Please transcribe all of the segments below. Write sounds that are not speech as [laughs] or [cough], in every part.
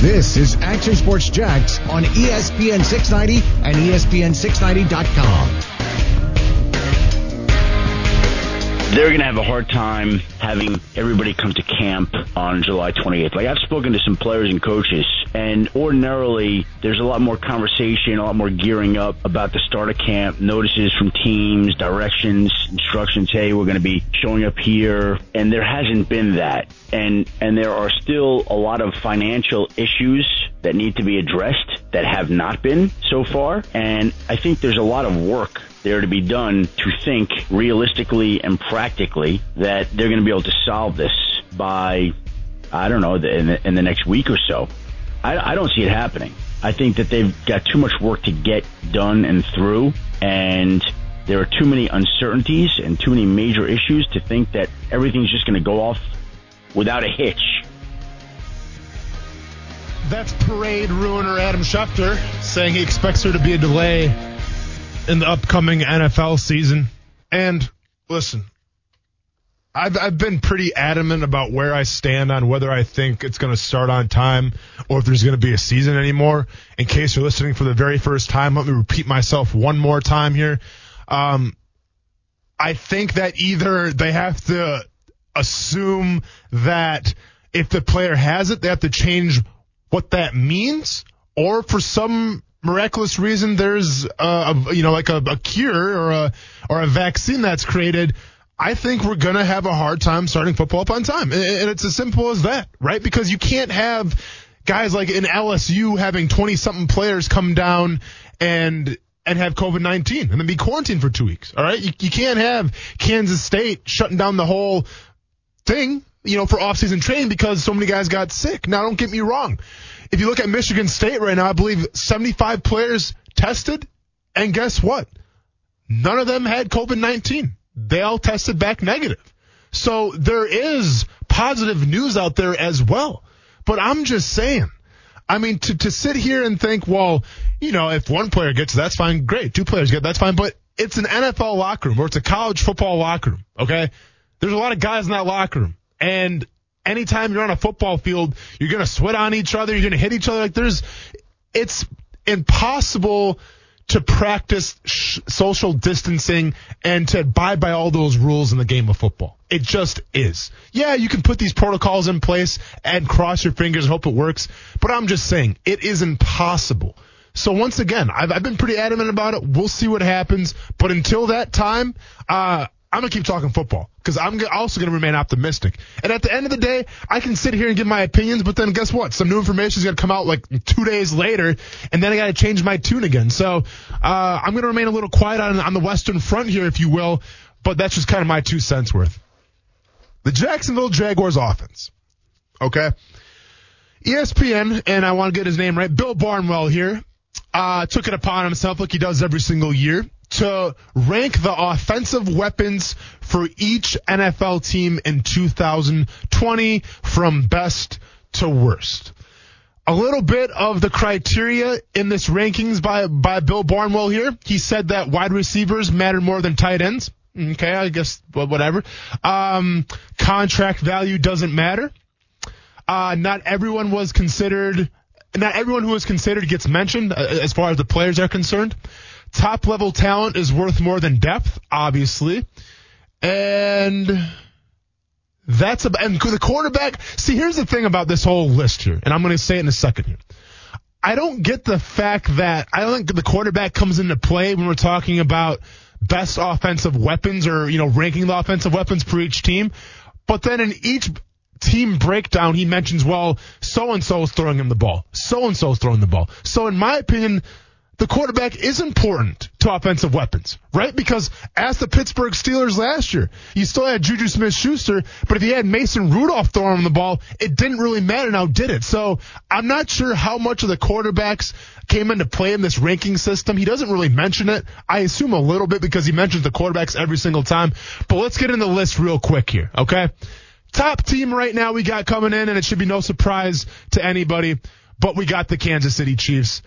This is Action Sports Jax on ESPN 690 and ESPN690.com. they're going to have a hard time having everybody come to camp on July 28th. Like I've spoken to some players and coaches, and ordinarily there's a lot more conversation, a lot more gearing up about the start of camp, notices from teams, directions, instructions. Hey, we're going to be showing up here, and there hasn't been that, and and there are still a lot of financial issues that need to be addressed that have not been so far, and I think there's a lot of work there to be done to think realistically and practically that they're going to be able to solve this by, I don't know, in the, in the next week or so. I, I don't see it happening. I think that they've got too much work to get done and through, and there are too many uncertainties and too many major issues to think that everything's just going to go off without a hitch. That's parade ruiner Adam Schefter saying he expects there to be a delay in the upcoming NFL season. And listen, I've, I've been pretty adamant about where I stand on whether I think it's going to start on time or if there's going to be a season anymore. In case you're listening for the very first time, let me repeat myself one more time here. Um, I think that either they have to assume that if the player has it, they have to change what that means, or for some miraculous reason there's a, you know like a, a, cure or a or a vaccine that's created I think we're going to have a hard time starting football up on time. And it's as simple as that, right? Because you can't have guys like in LSU having 20 something players come down and and have COVID 19 and then be quarantined for two weeks. All right. You, you can't have Kansas State shutting down the whole thing, you know, for offseason training because so many guys got sick. Now, don't get me wrong. If you look at Michigan State right now, I believe 75 players tested, and guess what? None of them had COVID 19. They all tested back negative. So there is positive news out there as well. But I'm just saying, I mean, to, to sit here and think, well, you know, if one player gets that's fine. Great. Two players get that's fine. But it's an NFL locker room or it's a college football locker room. Okay. There's a lot of guys in that locker room. And anytime you're on a football field, you're going to sweat on each other. You're going to hit each other. Like there's, it's impossible to practice sh- social distancing and to abide by all those rules in the game of football. It just is. Yeah, you can put these protocols in place and cross your fingers and hope it works, but I'm just saying it is impossible. So once again, I've, I've been pretty adamant about it. We'll see what happens, but until that time, uh, I'm gonna keep talking football because I'm also gonna remain optimistic. And at the end of the day, I can sit here and give my opinions, but then guess what? Some new information is gonna come out like two days later, and then I gotta change my tune again. So uh, I'm gonna remain a little quiet on on the Western Front here, if you will. But that's just kind of my two cents worth. The Jacksonville Jaguars offense. Okay. ESPN, and I want to get his name right, Bill Barnwell here, uh, took it upon himself like he does every single year to rank the offensive weapons for each NFL team in 2020 from best to worst. A little bit of the criteria in this rankings by, by Bill Barnwell here. He said that wide receivers matter more than tight ends. Okay, I guess whatever. Um, contract value doesn't matter. Uh, not everyone was considered, not everyone who was considered gets mentioned uh, as far as the players are concerned. Top level talent is worth more than depth, obviously. And that's about, and the quarterback, see, here's the thing about this whole list here, and I'm going to say it in a second here. I don't get the fact that I don't think the quarterback comes into play when we're talking about best offensive weapons or, you know, ranking the offensive weapons for each team. But then in each team breakdown, he mentions, well, so and so is throwing him the ball. So and so is throwing the ball. So in my opinion, the quarterback is important to offensive weapons, right? Because as the Pittsburgh Steelers last year, you still had Juju Smith Schuster, but if you had Mason Rudolph throwing the ball, it didn't really matter now, did it? So I'm not sure how much of the quarterbacks came into play in this ranking system. He doesn't really mention it. I assume a little bit because he mentions the quarterbacks every single time. But let's get in the list real quick here, okay? Top team right now we got coming in, and it should be no surprise to anybody, but we got the Kansas City Chiefs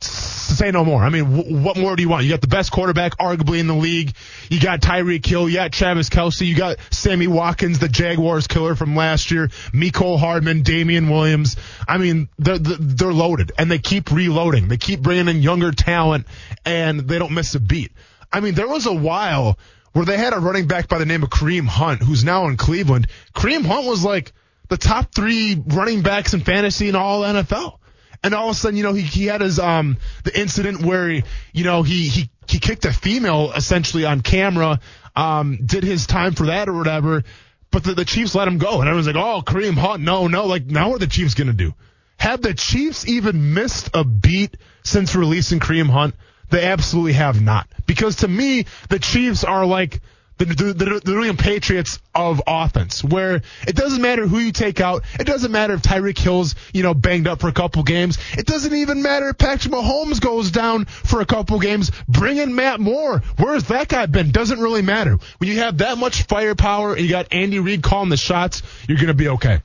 say no more. I mean, w- what more do you want? You got the best quarterback arguably in the league. You got Tyreek Hill. You got Travis Kelce. You got Sammy Watkins, the Jaguars killer from last year. Mecole Hardman, Damien Williams. I mean, they're, they're loaded and they keep reloading. They keep bringing in younger talent and they don't miss a beat. I mean, there was a while where they had a running back by the name of Kareem Hunt, who's now in Cleveland. Kareem Hunt was like the top three running backs in fantasy in all NFL. And all of a sudden, you know, he, he had his, um, the incident where, he, you know, he, he, he kicked a female essentially on camera, um, did his time for that or whatever. But the, the Chiefs let him go. And everyone's like, oh, Kareem Hunt. No, no. Like, now what are the Chiefs to do? Have the Chiefs even missed a beat since releasing Kareem Hunt? They absolutely have not. Because to me, the Chiefs are like the, the, the, New England Patriots of offense, where it doesn't matter who you take out. It doesn't matter if Tyreek Hill's, you know, banged up for a couple games. It doesn't even matter if Patrick Mahomes goes down for a couple games. Bring in Matt Moore. Where's that guy been? Doesn't really matter. When you have that much firepower and you got Andy Reid calling the shots, you're going to be okay.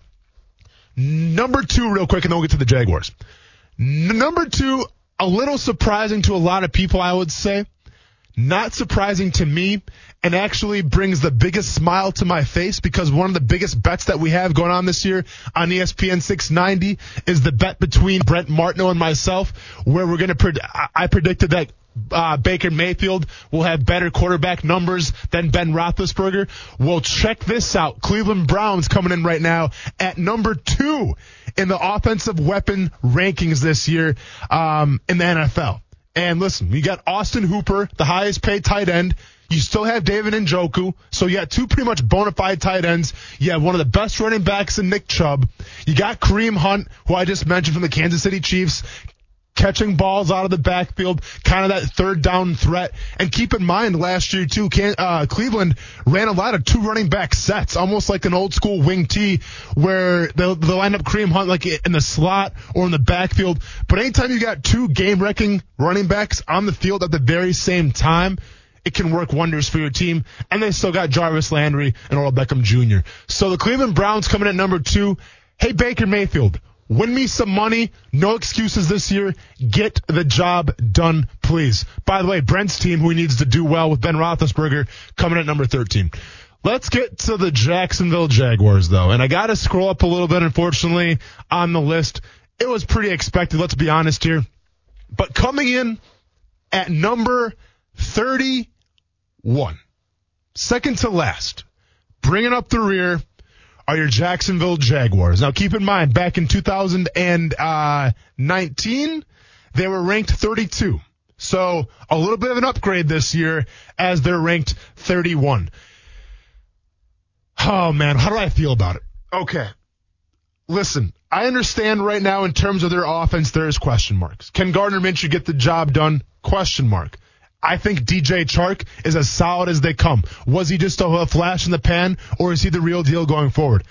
Number two, real quick, and then we'll get to the Jaguars. N- number two, a little surprising to a lot of people, I would say. Not surprising to me, and actually brings the biggest smile to my face because one of the biggest bets that we have going on this year on ESPN 690 is the bet between Brent Martineau and myself, where we're going to, pred- I predicted that uh, Baker Mayfield will have better quarterback numbers than Ben Roethlisberger. Well, check this out. Cleveland Browns coming in right now at number two in the offensive weapon rankings this year um, in the NFL. And listen, you got Austin Hooper, the highest paid tight end. You still have David Njoku. So you got two pretty much bona fide tight ends. You have one of the best running backs in Nick Chubb. You got Kareem Hunt, who I just mentioned from the Kansas City Chiefs catching balls out of the backfield, kind of that third down threat. And keep in mind, last year too, Can, uh, Cleveland ran a lot of two running back sets, almost like an old school wing T, where they'll, they'll end up Kareem Hunt like in the slot or in the backfield. But anytime you got two game wrecking running backs on the field at the very same time, it can work wonders for your team. And they still got Jarvis Landry and Odell Beckham Jr. So the Cleveland Browns coming at number two. Hey, Baker Mayfield, Win me some money. No excuses this year. Get the job done, please. By the way, Brent's team, who needs to do well with Ben Roethlisberger, coming at number 13. Let's get to the Jacksonville Jaguars, though. And I got to scroll up a little bit, unfortunately, on the list. It was pretty expected, let's be honest here. But coming in at number 31, second to last, bringing up the rear, are your Jacksonville Jaguars. Now keep in mind, back in 2019, they were ranked 32. So a little bit of an upgrade this year as they're ranked 31. Oh man, how do I feel about it? Okay. Listen, I understand right now in terms of their offense, there is question marks. Can Gardner Minshew get the job done? Question mark. I think DJ Chark is as solid as they come. Was he just a flash in the pan or is he the real deal going forward?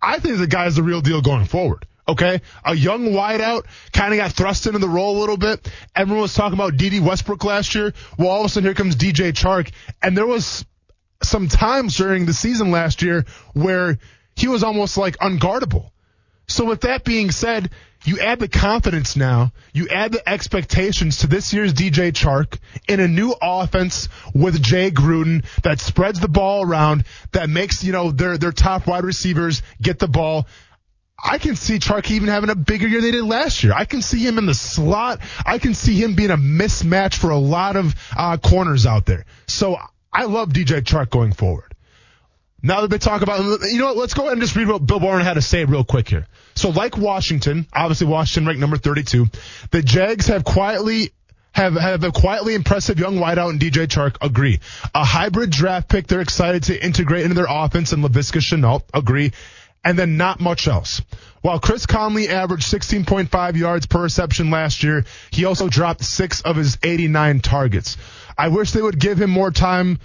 I think the guy's the real deal going forward. Okay. A young wideout kind of got thrust into the role a little bit. Everyone was talking about Dede Westbrook last year. Well, all of a sudden here comes DJ Chark and there was some times during the season last year where he was almost like unguardable. So with that being said, you add the confidence now, you add the expectations to this year's DJ Chark in a new offense with Jay Gruden that spreads the ball around, that makes, you know, their, their top wide receivers get the ball. I can see Chark even having a bigger year than they did last year. I can see him in the slot. I can see him being a mismatch for a lot of uh, corners out there. So I love DJ Chark going forward. Now that they talk about, you know what, let's go ahead and just read what Bill Barnwell had to say real quick here. So like Washington, obviously Washington ranked number 32, the Jags have quietly have, have a quietly impressive young wideout in DJ Chark. Agree. A hybrid draft pick they're excited to integrate into their offense and Laviska Shenault. Agree. And then not much else. While Chris Conley averaged 16.5 yards per reception last year, he also dropped six of his 89 targets. I wish they would give him more time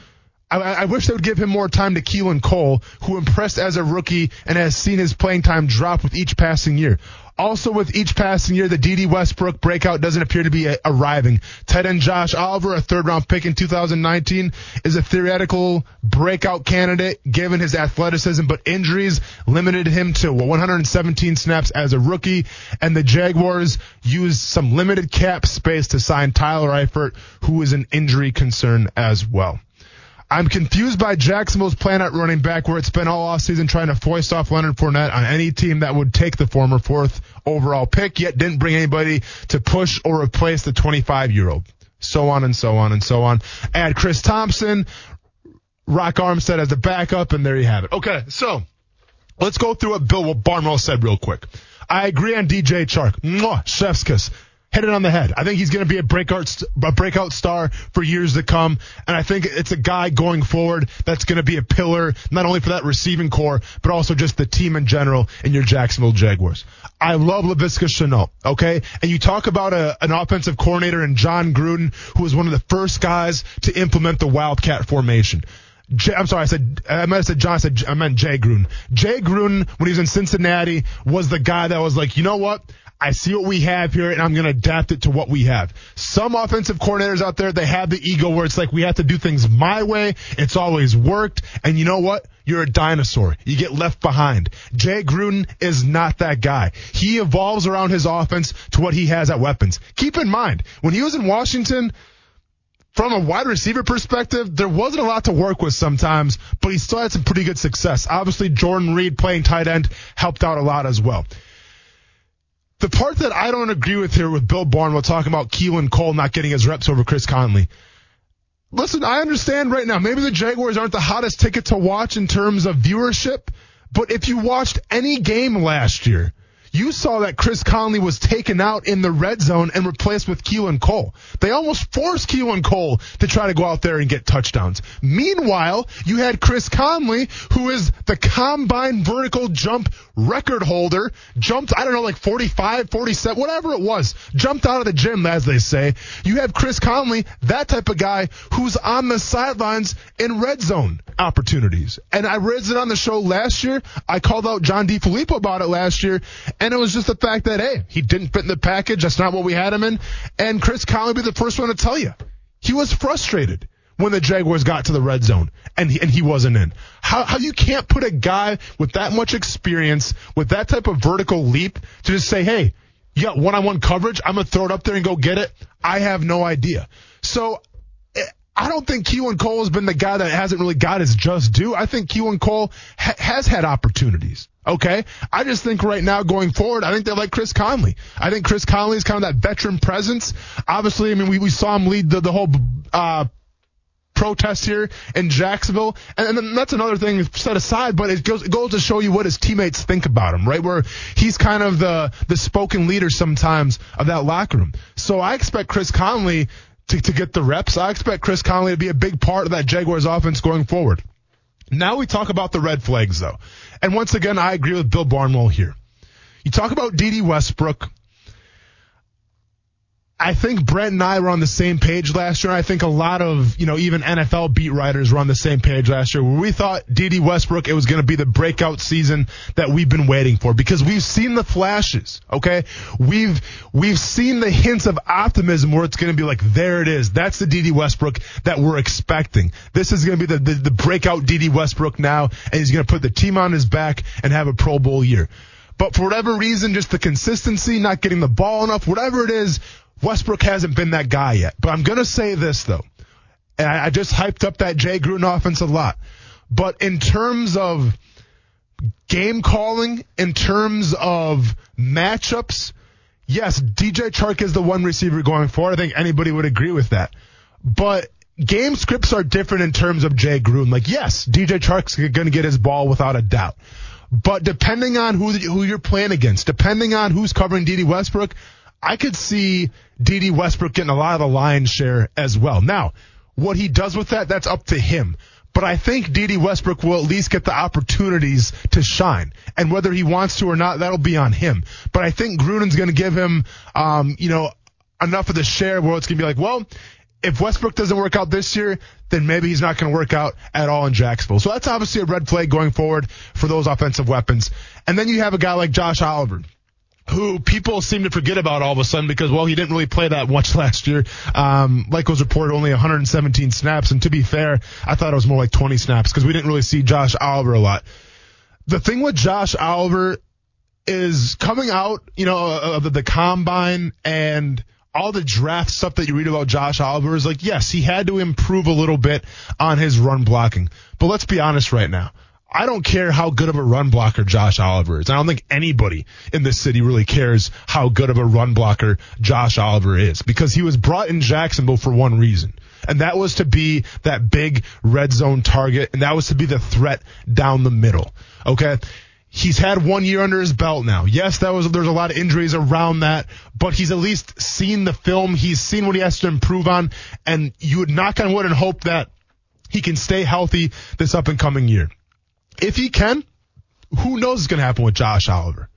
I, I wish they would give him more time to Keelan Cole, who impressed as a rookie and has seen his playing time drop with each passing year. Also, with each passing year, the Dede Westbrook breakout doesn't appear to be a- arriving. Tight end Josh Oliver, a third round pick in 2019, is a theoretical breakout candidate given his athleticism, but injuries limited him to 117 snaps as a rookie. And the Jaguars used some limited cap space to sign Tyler Eifert, who is an injury concern as well. I'm confused by Jacksonville's plan at running back where it spent all offseason trying to foist off Leonard Fournette on any team that would take the former fourth overall pick, yet didn't bring anybody to push or replace the 25 year old. So on and so on and so on. Add Chris Thompson, Rock Armstead as the backup, and there you have it. Okay, so let's go through what Bill Barnwell said real quick. I agree on DJ Chark. Mwah, chef's kiss hit it on the head. I think he's going to be a breakout a breakout star for years to come, and I think it's a guy going forward that's going to be a pillar not only for that receiving corps but also just the team in general in your Jacksonville Jaguars. I love Laviska Shenault, okay? And you talk about a, an offensive coordinator in John Gruden, who was one of the first guys to implement the Wildcat formation. Jay, I'm sorry, I said I might have said John. I said I meant Jay Gruden. Jay Gruden, when he was in Cincinnati, was the guy that was like, you know what? I see what we have here and I'm going to adapt it to what we have. Some offensive coordinators out there, they have the ego where it's like, we have to do things my way. It's always worked. And you know what? You're a dinosaur. You get left behind. Jay Gruden is not that guy. He evolves around his offense to what he has at weapons. Keep in mind, when he was in Washington, from a wide receiver perspective, there wasn't a lot to work with sometimes, but he still had some pretty good success. Obviously, Jordan Reed playing tight end helped out a lot as well. The part that I don't agree with here with Bill Barnwell talking about Keelan Cole not getting his reps over Chris Conley. Listen, I understand right now, maybe the Jaguars aren't the hottest ticket to watch in terms of viewership, but if you watched any game last year, you saw that Chris Conley was taken out in the red zone and replaced with Keelan Cole. They almost forced Keelan Cole to try to go out there and get touchdowns. Meanwhile, you had Chris Conley, who is the combine vertical jump record holder, jumped, I don't know, like 45, 47, whatever it was, jumped out of the gym, as they say. You have Chris Conley, that type of guy who's on the sidelines in red zone opportunities. And I raised it on the show last year. I called out John DeFilippo about it last year. And it was just the fact that, hey, he didn't fit in the package. That's not what we had him in. And Chris Conley be the first one to tell you. He was frustrated when the Jaguars got to the red zone and he, and he wasn't in. How, how you can't put a guy with that much experience, with that type of vertical leap to just say, hey, you got one-on-one coverage. I'm going to throw it up there and go get it. I have no idea. So eh, I don't think Keelan Cole has been the guy that hasn't really got his just due. I think Keelan Cole ha- has had opportunities. Okay. I just think right now going forward, I think they like Chris Conley. I think Chris Conley is kind of that veteran presence. Obviously, I mean, we, we saw him lead the, the whole, uh, protest here in Jacksonville. And, and that's another thing set aside, but it goes, it goes to show you what his teammates think about him, right? Where he's kind of the, the spoken leader sometimes of that locker room. So I expect Chris Conley to, to get the reps. I expect Chris Conley to be a big part of that Jaguars offense going forward. Now we talk about the red flags though. And once again, I agree with Bill Barnwell here. You talk about Dede Westbrook. I think Brent and I were on the same page last year. I think a lot of, you know, even NFL beat writers were on the same page last year where we thought Dede Westbrook, it was going to be the breakout season that we've been waiting for because we've seen the flashes. Okay. We've, we've seen the hints of optimism where it's going to be like, there it is. That's the Dede Westbrook that we're expecting. This is going to be the, the, the breakout Dede Westbrook now and he's going to put the team on his back and have a Pro Bowl year. But for whatever reason, just the consistency, not getting the ball enough, whatever it is, Westbrook hasn't been that guy yet. But I'm going to say this though. And I, I just hyped up that Jay Gruden offense a lot. But in terms of game calling, in terms of matchups, yes, DJ Chark is the one receiver going forward. I think anybody would agree with that. But game scripts are different in terms of Jay Gruden. Like, yes, DJ Chark's going to get his ball without a doubt. But depending on who who you're playing against, depending on who's covering Dede Westbrook, I could see Dede Westbrook getting a lot of the lion's share as well. Now, what he does with that, that's up to him. But I think Dede Westbrook will at least get the opportunities to shine. And whether he wants to or not, that'll be on him. But I think Gruden's going to give him, um, you know, enough of the share where it's going to be like, well, if Westbrook doesn't work out this year, then maybe he's not going to work out at all in Jacksonville. So that's obviously a red flag going forward for those offensive weapons. And then you have a guy like Josh Oliver who people seem to forget about all of a sudden because, well, he didn't really play that much [laughs] last year. Um, like was reported, only 117 snaps. And to be fair, I thought it was more like 20 snaps because we didn't really see Josh Oliver a lot. The thing with Josh Oliver is coming out, you know, of the combine and all the draft stuff that you read about Josh Oliver is like, yes, he had to improve a little bit on his run blocking. But let's be honest right now. I don't care how good of a run blocker Josh Oliver is. I don't think anybody in this city really cares how good of a run blocker Josh Oliver is because he was brought in Jacksonville for one reason. And that was to be that big red zone target. And that was to be the threat down the middle. Okay. He's had one year under his belt now. Yes, that was there's a lot of injuries around that, but he's at least seen the film. He's seen what he has to improve on, and you would knock on wood and hope that he can stay healthy this up and coming year. If he can, who knows what's going to happen with Josh Oliver?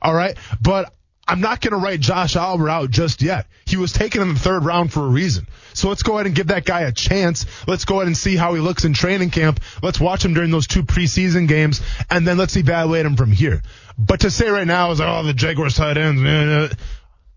All right, but I'm not going to write Josh Oliver out just yet. He was taken in the third round for a reason. So let's go ahead and give that guy a chance. Let's go ahead and see how he looks in training camp. Let's watch him during those two preseason games, and then let's evaluate him from here. But to say right now is oh, the Jaguars tight ends.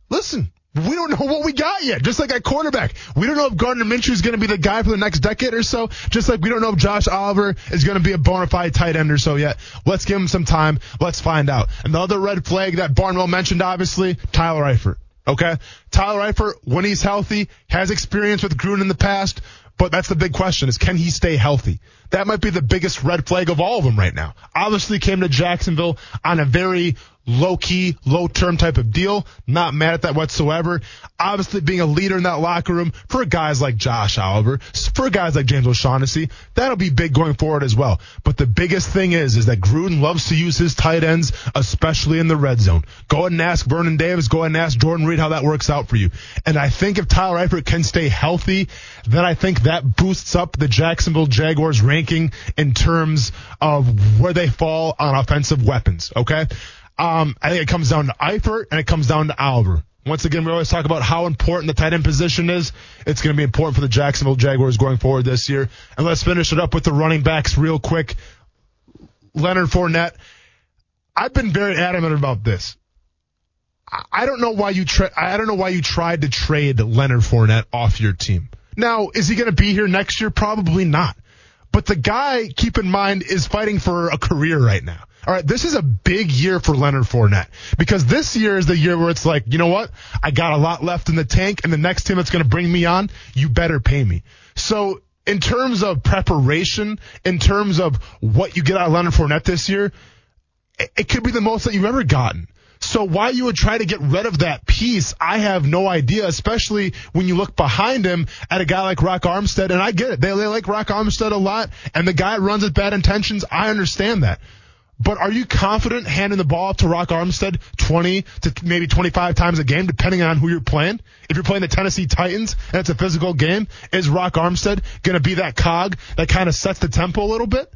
Listen, we don't know what we got yet. Just like at quarterback, we don't know if Gardner Minshew is going to be the guy for the next decade or so. Just like we don't know if Josh Oliver is going to be a bona fide tight end or so yet. Let's give him some time. Let's find out. And the other red flag that Barnwell mentioned, obviously, Tyler Eifert. Okay, Tyler Eifert, when he's healthy, has experience with Gruden in the past. But that's the big question is can he stay healthy? That might be the biggest red flag of all of them right now. Obviously came to Jacksonville on a very low key, low term type of deal. Not mad at that whatsoever. Obviously being a leader in that locker room for guys like Josh Oliver, for guys like James O'Shaughnessy, that'll be big going forward as well. But the biggest thing is, is that Gruden loves to use his tight ends, especially in the red zone. Go ahead and ask Vernon Davis, go ahead and ask Jordan Reed how that works out for you. And I think if Tyler Eifert can stay healthy, then I think that boosts up the Jacksonville Jaguars ranking in terms of where they fall on offensive weapons. Okay. Um, I think it comes down to Eifert and it comes down to Oliver. Once again, we always talk about how important the tight end position is. It's going to be important for the Jacksonville Jaguars going forward this year. And let's finish it up with the running backs real quick. Leonard Fournette. I've been very adamant about this. I don't know why you tra- I don't know why you tried to trade Leonard Fournette off your team. Now, is he going to be here next year? Probably not. But the guy, keep in mind, is fighting for a career right now. All right, this is a big year for Leonard Fournette because this year is the year where it's like, you know what? I got a lot left in the tank, and the next team that's going to bring me on, you better pay me. So, in terms of preparation, in terms of what you get out of Leonard Fournette this year, it, it could be the most that you've ever gotten. So why you would try to get rid of that piece, I have no idea, especially when you look behind him at a guy like Rock Armstead. And I get it. They, they like Rock Armstead a lot. And the guy runs with bad intentions. I understand that. But are you confident handing the ball to Rock Armstead 20 to maybe 25 times a game, depending on who you're playing? If you're playing the Tennessee Titans and it's a physical game, is Rock Armstead going to be that cog that kind of sets the tempo a little bit?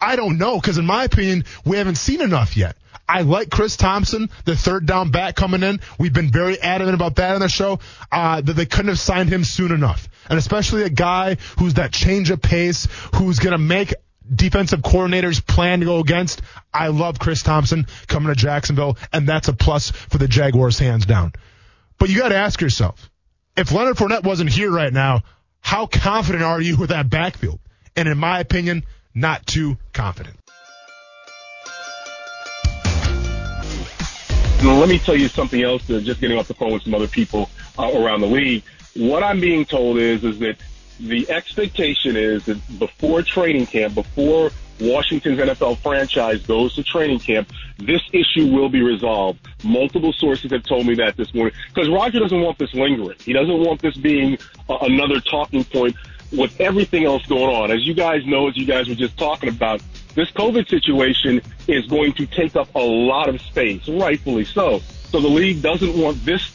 I don't know, because in my opinion, we haven't seen enough yet. I like Chris Thompson, the third down back coming in. We've been very adamant about that on the show, uh, that they couldn't have signed him soon enough. And especially a guy who's that change of pace, who's going to make defensive coordinators plan to go against. I love Chris Thompson coming to Jacksonville, and that's a plus for the Jaguars hands down. But you got to ask yourself, if Leonard Fournette wasn't here right now, how confident are you with that backfield? And in my opinion, not too confident. let me tell you something else. just getting off the phone with some other people uh, around the league. What I'm being told is is that the expectation is that before training camp, before Washington's NFL franchise goes to training camp, this issue will be resolved. Multiple sources have told me that this morning because Roger doesn't want this lingering. He doesn't want this being another talking point with everything else going on. As you guys know, as you guys were just talking about, this COVID situation is going to take up a lot of space, rightfully so. So the league doesn't want this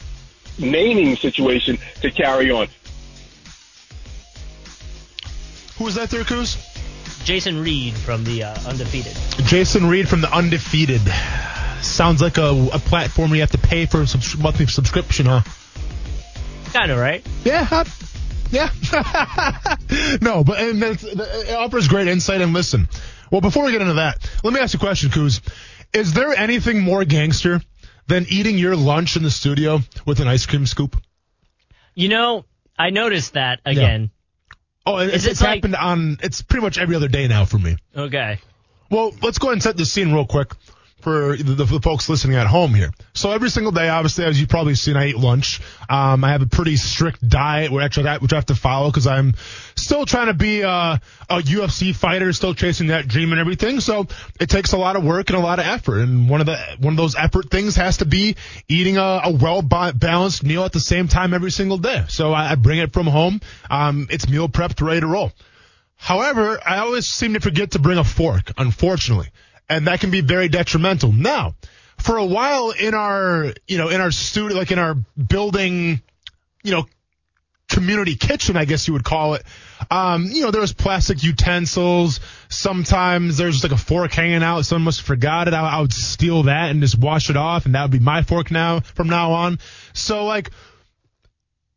naming situation to carry on. Who was that there, Couz? Jason Reid from the uh, Undefeated. Jason Reid from the Undefeated. Sounds like a, a platform where you have to pay for a subs- monthly subscription, huh? Kind of, right? Yeah, Yeah. [laughs] no, but and it offers great insight. And listen, well, before we get into that, let me ask you a question, Couz. Is there anything more gangster than eating your lunch in the studio with an ice cream scoop? You know, I noticed that again. Oh, it's, it's like- happened on. It's pretty much every other day now for me. Okay. Well, let's go ahead and set the scene real quick for the, the, folks listening at home here. So every single day, obviously, as you've probably seen, I eat lunch. Um, I have a pretty strict diet, which I, which I have to follow because I'm still trying to be a, a UFC fighter, still chasing that dream and everything. So it takes a lot of work and a lot of effort. And one of the one of those effort things has to be eating a, a well balanced meal at the same time every single day. So I, I bring it from home. Um, it's meal prepped, ready to roll. However, I always seem to forget to bring a fork, unfortunately, and that can be very detrimental. Now, for a while in our, you know, in our studio, like in our building, you know, community kitchen, I guess you would call it. Um, you know, there was plastic utensils. Sometimes there's like a fork hanging out. Someone must have forgot it. I, I would steal that and just wash it off, and that would be my fork now from now on. So like,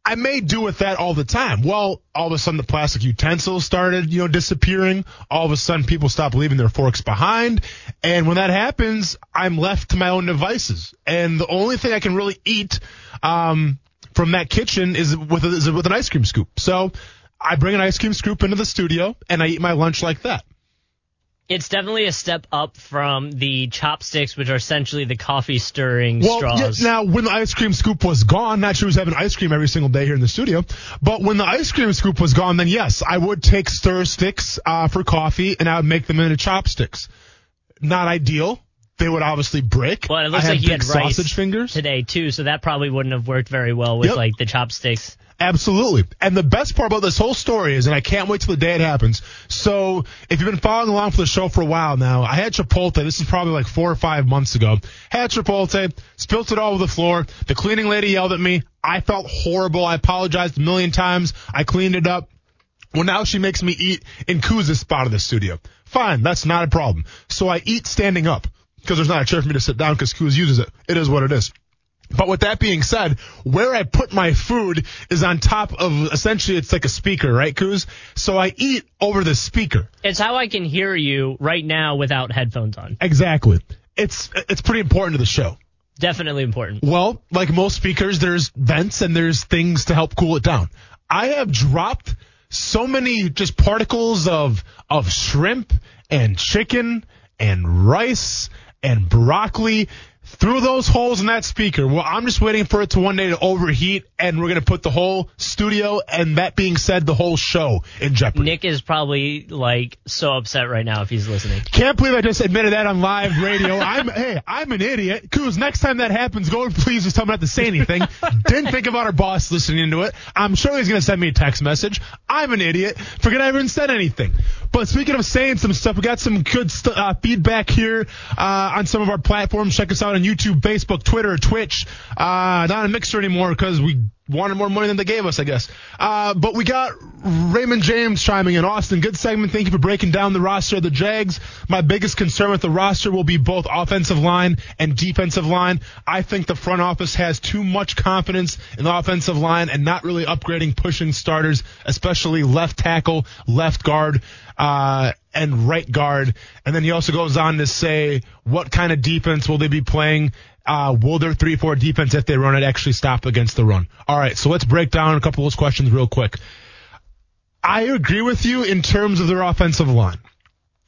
I may do with that all the time. Well, all of a sudden the plastic utensils started, you know, disappearing. All of a sudden people stop leaving their forks behind. And when that happens, I'm left to my own devices. And the only thing I can really eat, um, from that kitchen is with, a, is with an ice cream scoop. So I bring an ice cream scoop into the studio and I eat my lunch like that. It's definitely a step up from the chopsticks, which are essentially the coffee stirring Well, straws. yeah, now when the ice cream scoop was gone, not sure who's having ice cream every single day here in the studio, but when the ice cream scoop was gone, then yes, I would take stir sticks uh, for coffee and I would make them into chopsticks. Not ideal. They would obviously break. well, it looks like you had rice sausage fingers. today too, so that probably wouldn't have worked very well with Yep. like the chopsticks. Absolutely. And the best part about this whole story is, and I can't wait till the day it happens. So if you've been following along for the show for a while now, I had Chipotle. This is probably like four or five months ago. Had Chipotle, spilt it all over the floor. The cleaning lady yelled at me. I felt horrible. I apologized a million times. I cleaned it up. Well, now she makes me eat in Couz's spot of the studio. Fine, that's not a problem. So I eat standing up because there's not a chair for me to sit down because Couz uses it. It is what it is. But with that being said, where I put my food is on top of essentially it's like a speaker, right, Couz? So I eat over the speaker. It's how I can hear you right now without headphones on. Exactly. It's it's pretty important to the show. Definitely important. Well, like most speakers, there's vents and there's things to help cool it down. I have dropped so many just particles of of shrimp and chicken and rice and broccoli through those holes in that speaker. Well, I'm just waiting for it to one day to overheat and we're going to put the whole studio and that being said, the whole show in jeopardy. Nick is probably like so upset right now if he's listening. Can't believe I just admitted that on live radio. [laughs] I'm hey, I'm an idiot. Couz, next time that happens, go and please just tell me not to say anything. Didn't think about our boss listening to it. I'm sure he's gonna send me a text message. I'm an idiot. Forget I even said anything. But speaking of saying some stuff, we got some good st- uh, feedback here uh, on some of our platforms. Check us out on YouTube, Facebook, Twitter, Twitch. Uh, not a Mixer anymore because we wanted more money than they gave us, I guess. Uh, but we got Raymond James chiming in. Austen, good segment. Thank you for breaking down the roster of the Jags. My biggest concern with the roster will be both offensive line and defensive line. I think the front office has too much confidence in the offensive line and not really upgrading pushing starters, especially left tackle, left guard, uh, and right guard. And then he also goes on to say, what kind of defense will they be playing? Uh, will their 3-4 defense, if they run it, actually stop against the run? All right, so let's break down a couple of those questions real quick. I agree with you in terms of their offensive line.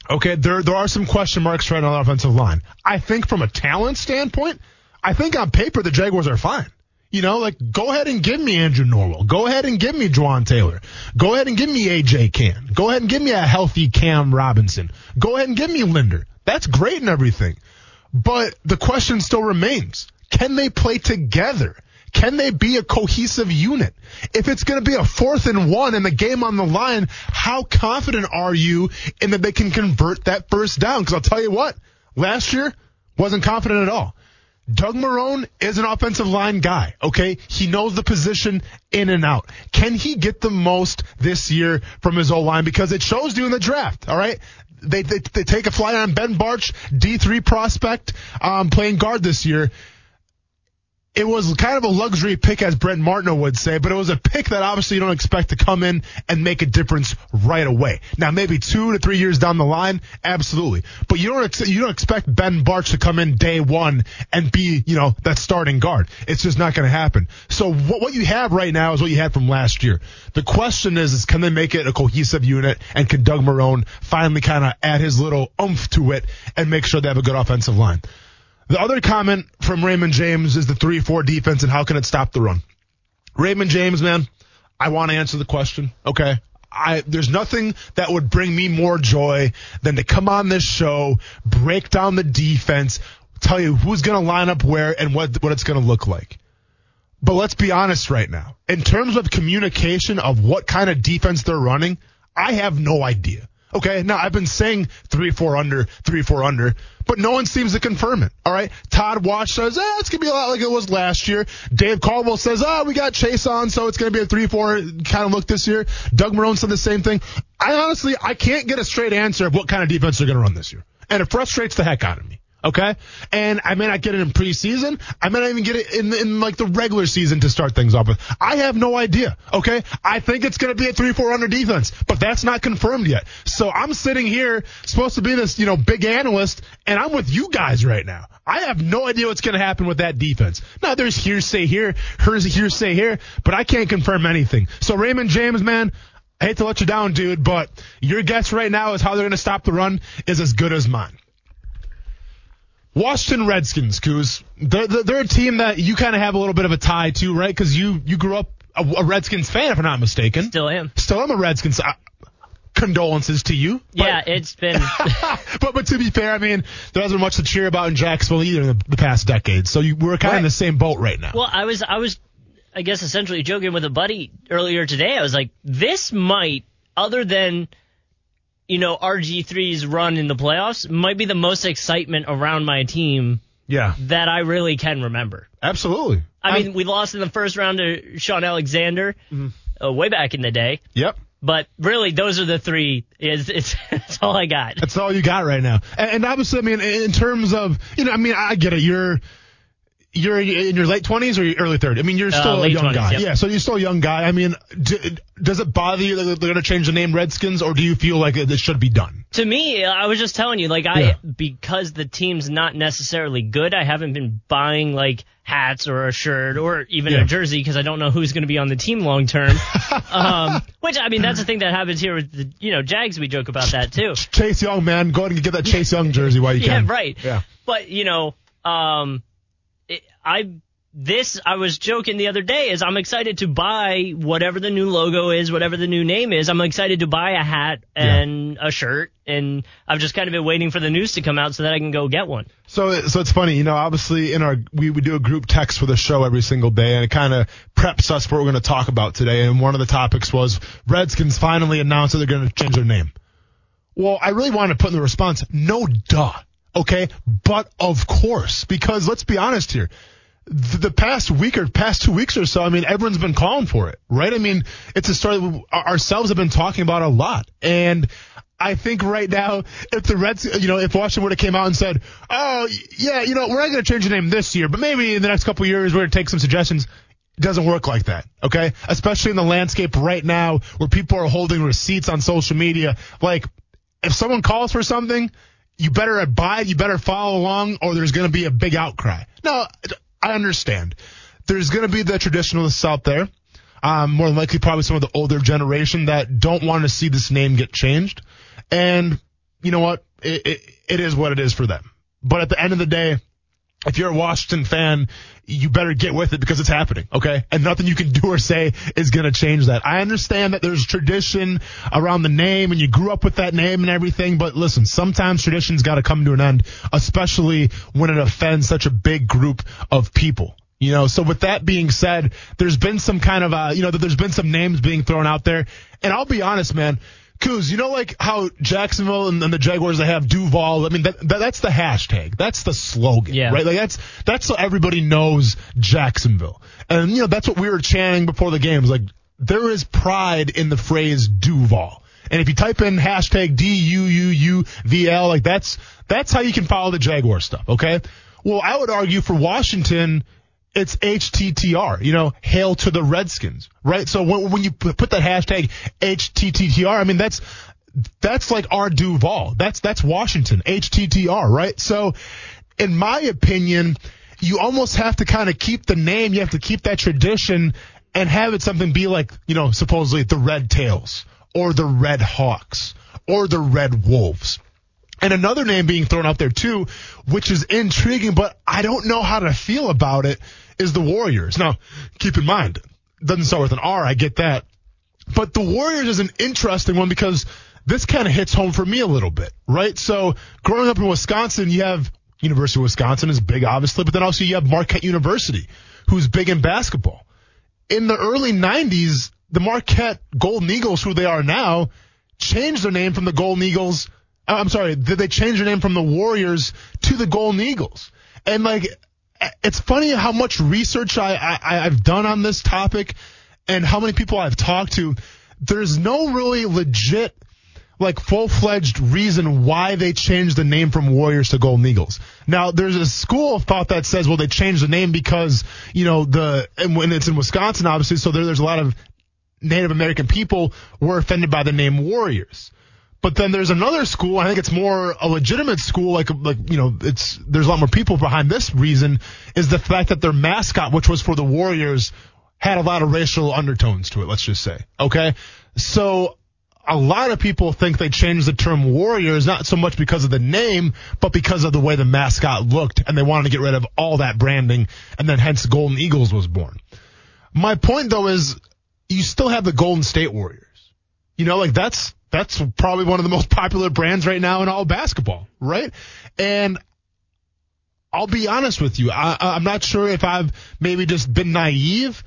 Okay, there there are some question marks right on the offensive line. I think from a talent standpoint, I think on paper the Jaguars are fine. You know, like go ahead and give me Andrew Norwell. Go ahead and give me Jawaan Taylor. Go ahead and give me AJ Cann. Go ahead and give me a healthy Cam Robinson. Go ahead and give me Linder. That's great and everything. But the question still remains. Can they play together? Can they be a cohesive unit? If it's going to be a fourth and one and the game on the line, how confident are you in that they can convert that first down? Because I'll tell you what, last year wasn't confident at all. Doug Marrone is an offensive line guy, okay? He knows the position in and out. Can he get the most this year from his O-line? Because it shows in the draft, all right? They, they, they take a flyer on Ben Bartch, D3 prospect, um, playing guard this year it was kind of a luxury pick, as Brent Martineau would say, but it was a pick that obviously you don't expect to come in and make a difference right away. Now, maybe two to three years down the line, absolutely, but you don't ex- you don't expect Ben Bartch to come in day one and be you know that starting guard. It's just not going to happen. So what what you have right now is what you had from last year. The question is, is can they make it a cohesive unit, and can Doug Marrone finally kind of add his little oomph to it and make sure they have a good offensive line? The other comment from Raymond James is the 3-4 defense and how can it stop the run. Raymond James, man, I want to answer the question. Okay. I, there's nothing that would bring me more joy than to come on this show, break down the defense, tell you who's going to line up where and what, what it's going to look like. But let's be honest right now. In terms of communication of what kind of defense they're running, I have no idea. Okay. Now I've been saying three, four under, three, four under, but no one seems to confirm it. All right. Todd Wash says, eh, it's going to be a lot like it was last year. Dave Caldwell says, oh, we got Chaisson, so it's going to be a three, four kind of look this year. Doug Marrone said the same thing. I honestly, I can't get a straight answer of what kind of defense they're going to run this year. And it frustrates the heck out of me. Okay. And I may not get it in preseason. I may not even get it in, in like the regular season to start things off with. I have no idea. Okay. I think it's going to be a three, four under defense, but that's not confirmed yet. So I'm sitting here supposed to be this, you know, big analyst and I'm with you guys right now. I have no idea what's going to happen with that defense. Now there's hearsay here, hearsay here, but I can't confirm anything. So Raymond James, man, I hate to let you down, dude, but your guess right now is how they're going to stop the run is as good as mine. Washington Redskins, Couz. They're, they're a team that you kind of have a little bit of a tie to, right? Because you you grew up a, a, Redskins fan, if I'm not mistaken. Still am. Still am a Redskins. Uh, condolences to you. But, yeah, it's been. [laughs] but but to be fair, I mean there hasn't been much to cheer about in Jacksonville either in the, the past decade. So you, we're kind right. of in the same boat right now. Well, I was I was I guess essentially joking with a buddy earlier today. I was like, this might, other than you know, RG3's run in the playoffs might be the most excitement around my team yeah. that I really can remember. Absolutely. I mean, we lost in the first round to Shaun Alexander mm-hmm. uh, way back in the day. Yep. But really, those are the three. Is it's, [laughs] it's all I got. That's all you got right now. And, and obviously, I mean, in terms of you know, I mean, I get it. You're you're in your late twenties or your early 30s? I mean, you're uh, still uh, a young 20s, guy. Yep. Yeah, so you're still a young guy. I mean, do, does it bother you that they're going to change the name Redskins, or do you feel like it should be done? To me, I was just telling you, like I, yeah. because the team's not necessarily good, I haven't been buying like hats or a shirt or even yeah. a jersey because I don't know who's going to be on the team long term. [laughs] um, which I mean, that's the thing that happens here with the, you know, Jags. We joke about that too. Chase Young, man, go ahead and get that Chase Young jersey while you [laughs] can. Yeah, right. Yeah. But you know, um, I this I was joking the other day is I'm excited to buy whatever the new logo is, whatever the new name is. I'm excited to buy a hat and yeah. a shirt, and I've just kind of been waiting for the news to come out so that I can go get one. So, so it's funny, you know. Obviously, in our we we do a group text for the show every single day, and it kind of preps us for what we're going to talk about today. And one of the topics was Redskins finally announced that they're going to change their name. Well, I really wanted to put in the response, no duh. Okay, but of course, because let's be honest here the past week or past two weeks or so, I mean, everyone's been calling for it, right? I mean, it's a story we ourselves have been talking about a lot. And I think right now, if the Reds, you know, if Washington would have came out and said, oh, yeah, you know, we're not going to change the name this year, but maybe in the next couple years we're going to take some suggestions. It doesn't work like that, okay? Especially in the landscape right now where people are holding receipts on social media. Like, if someone calls for something, you better abide, you better follow along, or there's going to be a big outcry. Now, I understand. There's going to be the traditionalists out there, um, more than likely probably some of the older generation that don't want to see this name get changed. And you know what? It, it, it is what it is for them. But at the end of the day, if you're a Washington fan, you better get with it because it's happening, okay? And nothing you can do or say is going to change that. I understand that there's tradition around the name and you grew up with that name and everything, but listen, sometimes tradition's got to come to an end, especially when it offends such a big group of people. You know, so with that being said, there's been some kind of, uh, you know, there's been some names being thrown out there. And I'll be honest, man, Couz, you know, like how Jacksonville and, and, the Jaguars they have Duval. I mean, that, that, that's the hashtag. That's the slogan, yeah. right? Like that's that's so everybody knows Jacksonville, and you know that's what we were chanting before the game. Was like there is pride in the phrase Duval, and if you type in hashtag D U U U V L, like that's that's how you can follow the Jaguar stuff. Okay. Well, I would argue for Washington it's HTTR, you know, hail to the Redskins, right? So when, when you put that hashtag HTTR, I mean, that's, that's like our Duval. That's, that's Washington, HTTR, right? So in my opinion, you almost have to kind of keep the name. You have to keep that tradition and have it something be like, you know, supposedly the Red Tails or the Red Hawks or the Red Wolves. And another name being thrown out there too, which is intriguing, but I don't know how to feel about it, is the Warriors. Now, keep in mind, doesn't start with an R, I get that. But the Warriors is an interesting one because this kind of hits home for me a little bit, right? So growing up in Wisconsin, you have University of Wisconsin is big, obviously, but then also you have Marquette University, who's big in basketball. In the early 90s, the Marquette Golden Eagles, who they are now, changed their name from the Golden Eagles. Uh, I'm sorry, did they change their name from the Warriors to the Golden Eagles? And like, it's funny how much research I, I I've done on this topic and how many people I've talked to. There's no really legit like full fledged reason why they changed the name from Warriors to Golden Eagles. Now, there's a school of thought that says, well, they changed the name because, you know, the, and when it's in Wisconsin, obviously, so there, there's a lot of Native American people were offended by the name Warriors. But then there's another school, I think it's more a legitimate school, like, like, you know, it's, there's a lot more people behind this reason, is the fact that their mascot, which was for the Warriors, had a lot of racial undertones to it, let's just say. Okay? So, a lot of people think they changed the term Warriors not so much because of the name, but because of the way the mascot looked, and they wanted to get rid of all that branding, and then hence Golden Eagles was born. My point though is, you still have the Golden State Warriors. You know, like that's that's probably one of the most popular brands right now in all basketball, right? And I'll be honest with you, I, I'm not sure if I've maybe just been naive,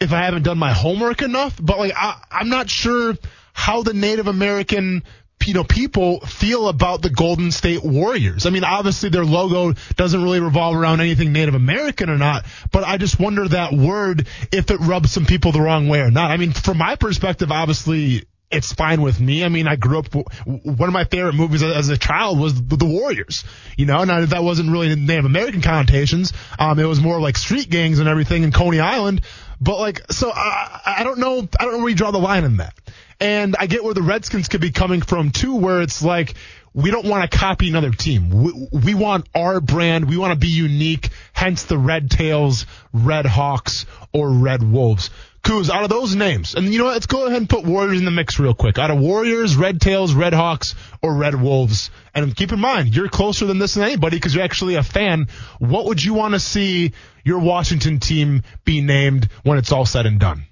if I haven't done my homework enough, but like I, I'm not sure how the Native American you know, people feel about the Golden State Warriors. I mean, obviously their logo doesn't really revolve around anything Native American or not, but I just wonder that word if it rubs some people the wrong way or not. I mean, from my perspective, obviously it's fine with me. I mean, I grew up, one of my favorite movies as a child was The Warriors, you know, and that wasn't really Native American connotations. Um, it was more like street gangs and everything in Coney Island. But like, so I, I don't know, I don't know where you draw the line in that. And I get where the Redskins could be coming from too, where it's like, we don't want to copy another team. We, we want our brand. We want to be unique. Hence the Red Tails, Red Hawks, or Red Wolves. Couz, out of those names, and you know what? Let's go ahead and put Warriors in the mix real quick. Out of Warriors, Red Tails, Red Hawks, or Red Wolves. And keep in mind, you're closer than this than anybody because you're actually a fan. What would you want to see your Washington team be named when it's all said and done?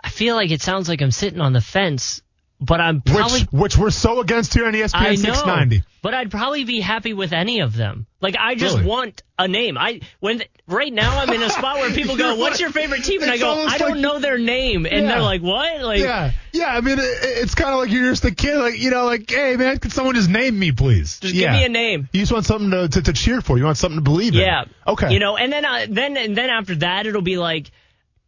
I feel like it sounds like I'm sitting on the fence, but I'm probably which, which we're so against here on ESPN I know, 690. But I'd probably be happy with any of them. Like I just Really? want a name. I when right now I'm in a spot where people go, [laughs] "What's your favorite team?" And I go, "I don't like- know their name," and Yeah. they're like, "What?" Like Yeah, yeah. I mean, it, it's kind of like you're just a kid, like you know, like, hey man, can someone just name me, please? just yeah. give me a name. You just want something to, to, to cheer for. You want something to believe in. Yeah. Okay. You know, and then uh, then and then after that, it'll be like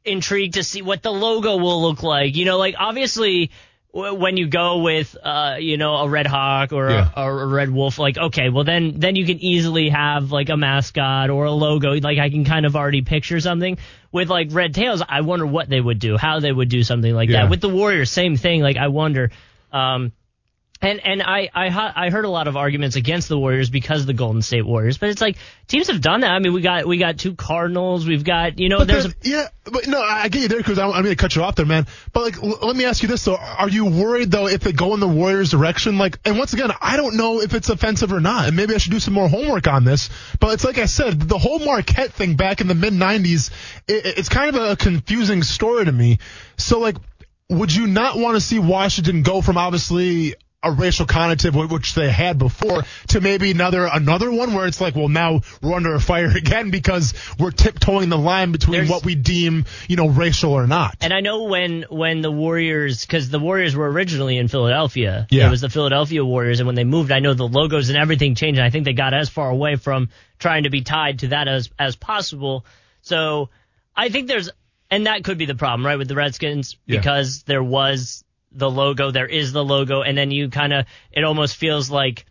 intrigued to see what the logo will look like. You know, like obviously when you go with uh you know a red hawk or Yeah. a, a red wolf like okay well then then you can easily have like a mascot or a logo like i can kind of already picture something with like red tails i wonder what they would do how they would do something like Yeah. that with the warriors same thing like i wonder um and and I I I heard a lot of arguments against the Warriors because of the Golden State Warriors, but it's like teams have done that. I mean, we got we got two Cardinals, we've got you know But there's a, yeah, but no, I I get you there because I'm, I'm going to cut you off there, man. But like, l- let me ask you this though: Are you worried though if they go in the Warriors' direction? Like, and once again, I don't know if it's offensive or not, and maybe I should do some more homework on this. But it's like I said, the whole Marquette thing back in the mid '90s, it, it's kind of a confusing story to me. So like, would you not want to see Washington go from obviously a racial connotative which they had before to maybe another another one where it's like well now we're under a fire [laughs] again because we're tiptoeing the line between There's- what we deem you know racial or not and I know when when the Warriors because the Warriors were originally in Philadelphia, Yeah. it was the Philadelphia Warriors, and when they moved, I know the logos and everything changed. And I think they got as far away from trying to be tied to that as as possible. So I think there's and that could be the problem, right, with the Redskins Yeah. because there was the logo, there is the logo, and then you kind of it almost feels like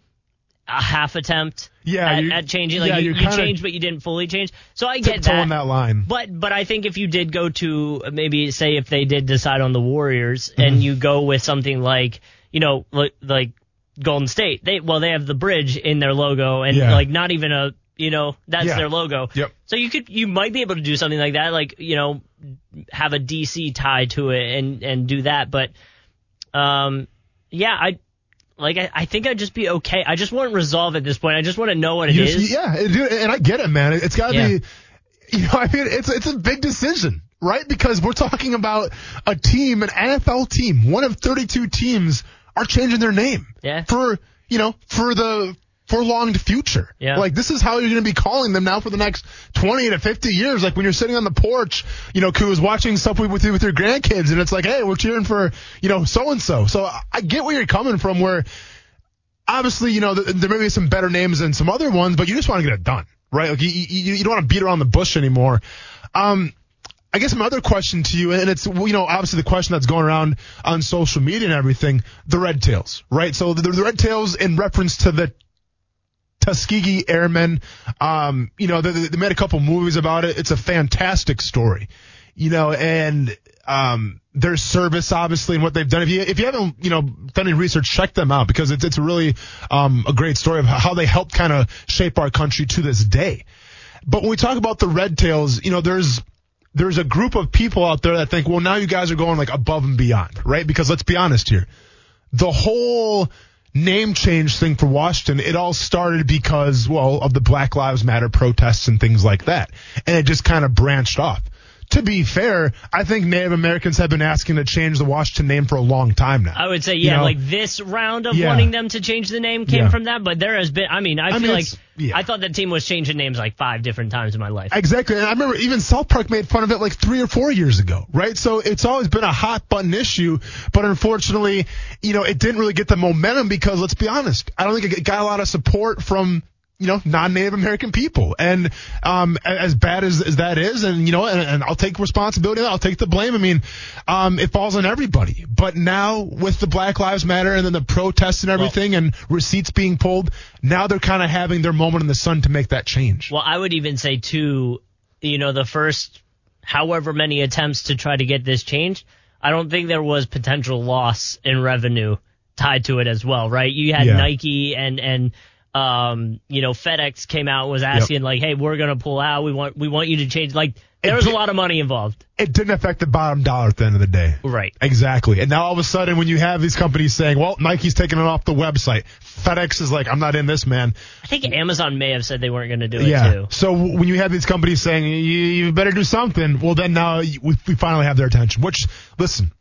a half attempt Yeah, at, you- at changing. Like yeah, you, you changed, but you didn't fully change. So I get that. that line. But but I think if you did go to maybe say if they did decide on the Warriors Mm-hmm. and you go with something like you know like, like Golden State, they well they have the bridge in their logo and Yeah. like not even a you know that's Yeah. their logo. Yep. So you could you might be able to do something like that, like you know have a DC tie to it and and do that. But um yeah I. Like I, I think I'd just be okay. I just want resolve at this point. I just want to know what it You is. just- yeah, dude, and I get it, man. It's got to Yeah. be, you know, [laughs] I mean, it's it's a big decision, right? Because we're talking about a team, an NFL team, one of 32 teams are changing their name Yeah. for you know for the prolonged future. Yeah. Like this is how you're going to be calling them now for the next 20 to 50 years. Like when you're sitting on the porch, you know, who's watching stuff with you with your grandkids, and it's like, hey, we're cheering for you know so and so. So I- I get where you're coming from. Where obviously, you know, th- there may be some better names than some other ones, but you just want to get it done, right? Like you, you, you don't want to beat around the bush anymore. Um, I guess my other question to you, and it's, you know, obviously the question that's going around on social media and everything, the Red Tails, right? So the, the Red Tails in reference to the Tuskegee Airmen, um, you know, they, they made a couple movies about it. It's a fantastic story, you know, and, um, their service obviously and what they've done. If you, if you haven't, you know, done any research, check them out because it's, it's really, um, a great story of how they helped kind of shape our country to this day. But when we talk about the Red Tails, you know, there's, there's a group of people out there that think, well, now you guys are going like above and beyond, right? Because let's be honest here. The whole name change thing for Washington, it all started because, well, of the Black Lives Matter protests and things like that. And it just kind of branched off. To be fair, I think Native Americans have been asking to change the Washington name for a long time now. I would say, You yeah, know? like this round of Yeah. wanting them to change the name came Yeah. from that, but there has been, I mean, I, I feel mean, like, yeah. I thought that team was changing names like five different times in my life. Exactly. And I remember even South Park made fun of it like three or four years ago, right? So it's always been a hot button issue, but unfortunately, you know, it didn't really get the momentum because let's be honest, I don't think it got a lot of support from, you know, non-Native American people. And, um, as bad as, as that is, and, you know, and, and I'll take responsibility, I'll take the blame. I mean, um, it falls on everybody. But now with the Black Lives Matter and then the protests and everything and receipts being pulled, now they're kind of having their moment in the sun to make that change. Well, I would even say too, you know, the first however many attempts to try to get this changed, I don't think there was potential loss in revenue tied to it as well, right? You had Yeah. Nike and and um, you know, FedEx came out was asking like, "Hey, we're gonna pull out. We want we want you to change." Like, there was a lot of money involved, it didn't affect the bottom dollar at the end of the day. right? Exactly. And now all of a sudden when you have these companies saying, well, Nike's taking it off the website. FedEx is like, I'm not in this, man. I think Amazon may have said they weren't gonna do it Yeah. too. So when you have these companies saying, you, you better do something, well, then now we, we finally have their attention, which, listen,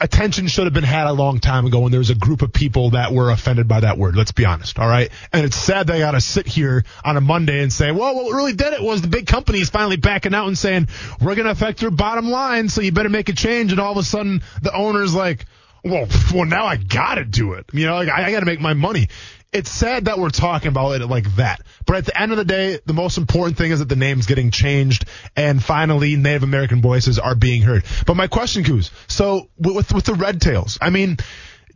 attention should have been had a long time ago when there was a group of people that were offended by that word. Let's be honest. All right. And it's sad they got to sit here on a Monday and say, well, what really did it was the big companies finally backing out and saying, we're going to affect your bottom line. So you better make a change. And all of a sudden the owner's like, well, well, now I got to do it. You know, like I, I got to make my money. It's sad that we're talking about it like that. But at the end of the day, the most important thing is that the name's getting changed and finally Native American voices are being heard. But my question, Couz, so with, with the Red Tails, I mean,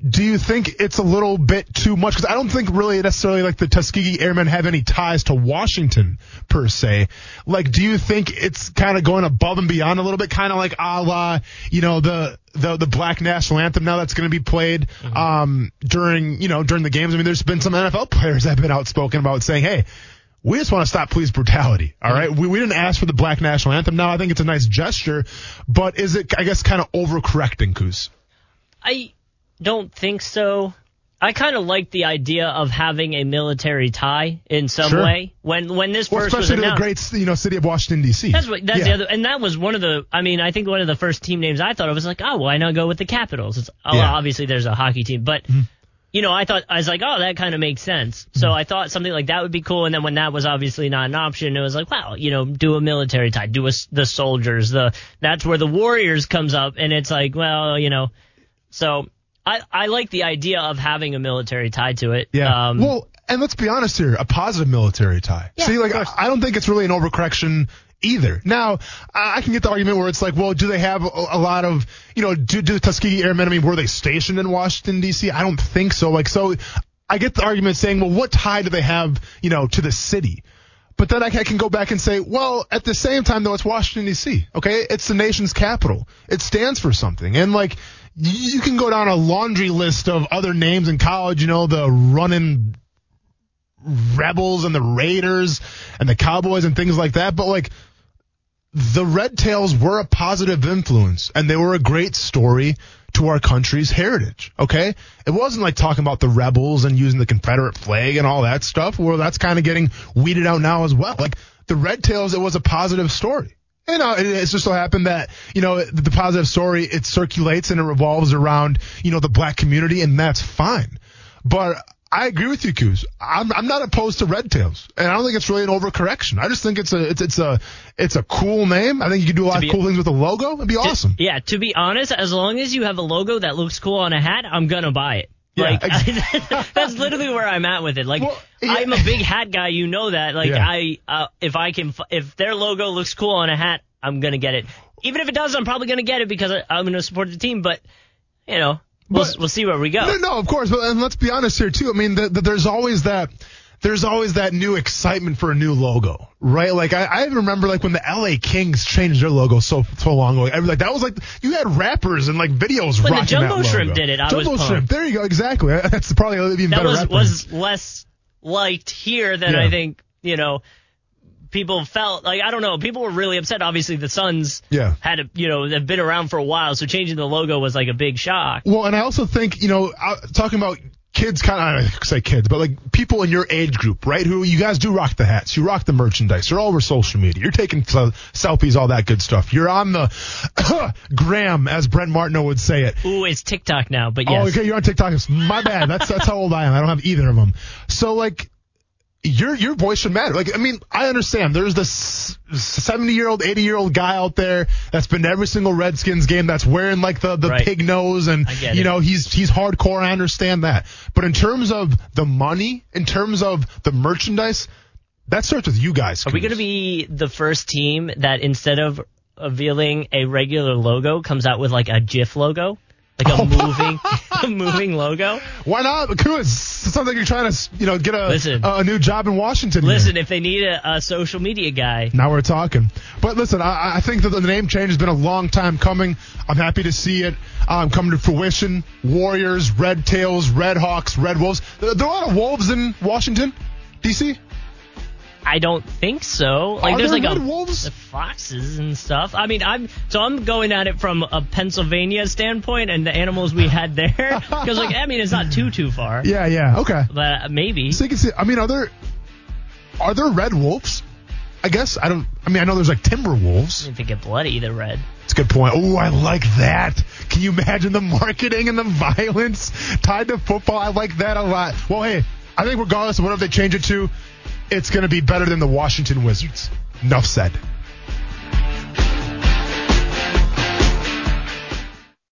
do you think it's a little bit too much? Because I don't think really necessarily like the Tuskegee Airmen have any ties to Washington per se. Like, do you think it's kind of going above and beyond a little bit, kind of like a la, you know, the the the Black National Anthem now that's going to be played um, during you know during the games. I mean, there's been some NFL players that have been outspoken about saying, hey. We just want to stop police brutality. All right. We, we didn't ask for the Black National Anthem. Now I think it's a nice gesture, but is it, I guess, kind of overcorrecting, Couz? I don't think so. I kind of like the idea of having a military tie in some Sure. way. When when this Well, first was especially to the great, you know, city of Washington D.C. that's what that's Yeah. the other, and that was one of the. I mean, I think one of the first team names I thought of was like, oh, why not go with the Capitals? It's oh, Yeah. Mm-hmm. obviously there's a hockey team, but you know, I thought I was like, oh, that kind of makes sense. Mm-hmm. So I thought something like that would be cool. And then when that was obviously not an option, it was like, wow, you know, do a military tie, do a the soldiers, the that's where the Warriors comes up, and it's like, well, you know, so. I, I like the idea of having a military tie to it. Yeah. Um, well, and let's be honest here, a positive military tie. Yeah, See, like. I I don't think it's really an overcorrection either. Now, I I can get the argument where it's like, well, do they have a, a lot of, you know, do, do the Tuskegee Airmen, I mean, were they stationed in Washington, D.C.? I don't think so. Like, so I get the argument saying, well, what tie do they have, you know, to the city? But then I can go back and say, well, at the same time, though, it's Washington, D.C., okay? It's the nation's capital. It stands for something. And, like, you can go down a laundry list of other names in college, you know, the running Rebels and the Raiders and the Cowboys and things like that. But, like, the Red Tails were a positive influence and they were a great story to our country's heritage. Okay. It wasn't like talking about the rebels and using the Confederate flag and all that stuff. Well, that's kind of getting weeded out now as well. Like the Red Tails, it was a positive story. You know, it, it's just so happened that, you know, the positive story, it circulates and it revolves around, you know, the black community and that's fine. But I agree with you, Couz. I'm I'm not opposed to Red Tails, and I don't think it's really an overcorrection. I just think it's a it's it's a it's a cool name. I think you can do a lot be, of cool things with a logo. It'd be to, awesome. Yeah, to be honest, as long as you have a logo that looks cool on a hat, I'm gonna buy it. Yeah, like I, [laughs] [laughs] that's literally where I'm at with it. Like well, yeah. I'm a big hat guy, you know that. Like yeah. I uh, if I can if their logo looks cool on a hat, I'm gonna get it. Even if it does, I'm probably gonna get it because I, I'm gonna support the team. But you know, We'll, but, we'll see where we go. No, no, of course. But and let's be honest here too. I mean, the, the, there's always that there's always that new excitement for a new logo, right? Like I, I remember like when the LA Kings changed their logo so so long ago. I was like that was like you had rappers and like videos. When the Jumbo Shrimp did it, I Jumbo was Shrimp. There you go. Exactly. [laughs] That's probably even that better. That was, was less liked here than yeah. I think you know people felt like I don't know. People were really upset. Obviously, the Suns yeah. had a, you know they've been around for a while, so changing the logo was like a big shock. Well, and I also think you know talking about kids kind of say kids, but like people in your age group, right? Who you guys do rock the hats, you rock the merchandise, you're all over social media, you're taking selfies, all that good stuff. You're on the [coughs] gram, as Brent Martineau would say it. Ooh, it's TikTok now, but oh, yes. Oh, okay, you're on TikTok. My bad. That's that's how old I am. I don't have either of them. So like your your voice should matter. Like, I mean, I understand. There's this 70 year old, 80 year old guy out there that's been to every single Redskins game that's wearing like the the right. pig nose, and you know he's he's hardcore. I understand that. But in terms of the money, in terms of the merchandise, that starts with you guys. Are we going to be the first team that instead of revealing a regular logo comes out with like a GIF logo? Like a [laughs] moving, [laughs] a moving logo. Why not? Because something you're trying to, you know, get a listen, a, a new job in Washington. Listen, here. if they need a, a, social media guy, now we're talking. But listen, I, I, think that the name change has been a long time coming. I'm happy to see it um, come to fruition. Warriors, Red Tails, Red Hawks, Red Wolves. There, there are a lot of wolves in Washington, D.C. I don't think so. Like Are there's like a, wolves? foxes and stuff. I mean, I'm so I'm going at it from a Pennsylvania standpoint and the animals we had there [laughs] because like I mean it's not too too far. Yeah, yeah, okay. But uh, maybe. So you can see. I mean, are there are there red wolves? I guess I don't. I mean, I know there's like timber wolves. If they get bloody, they're red. It's a good point. Oh, I like that. Can you imagine the marketing and the violence tied to football? I like that a lot. Well, hey, I think regardless of whatever they change it to, it's going to be better than the Washington Wizards. Enough said.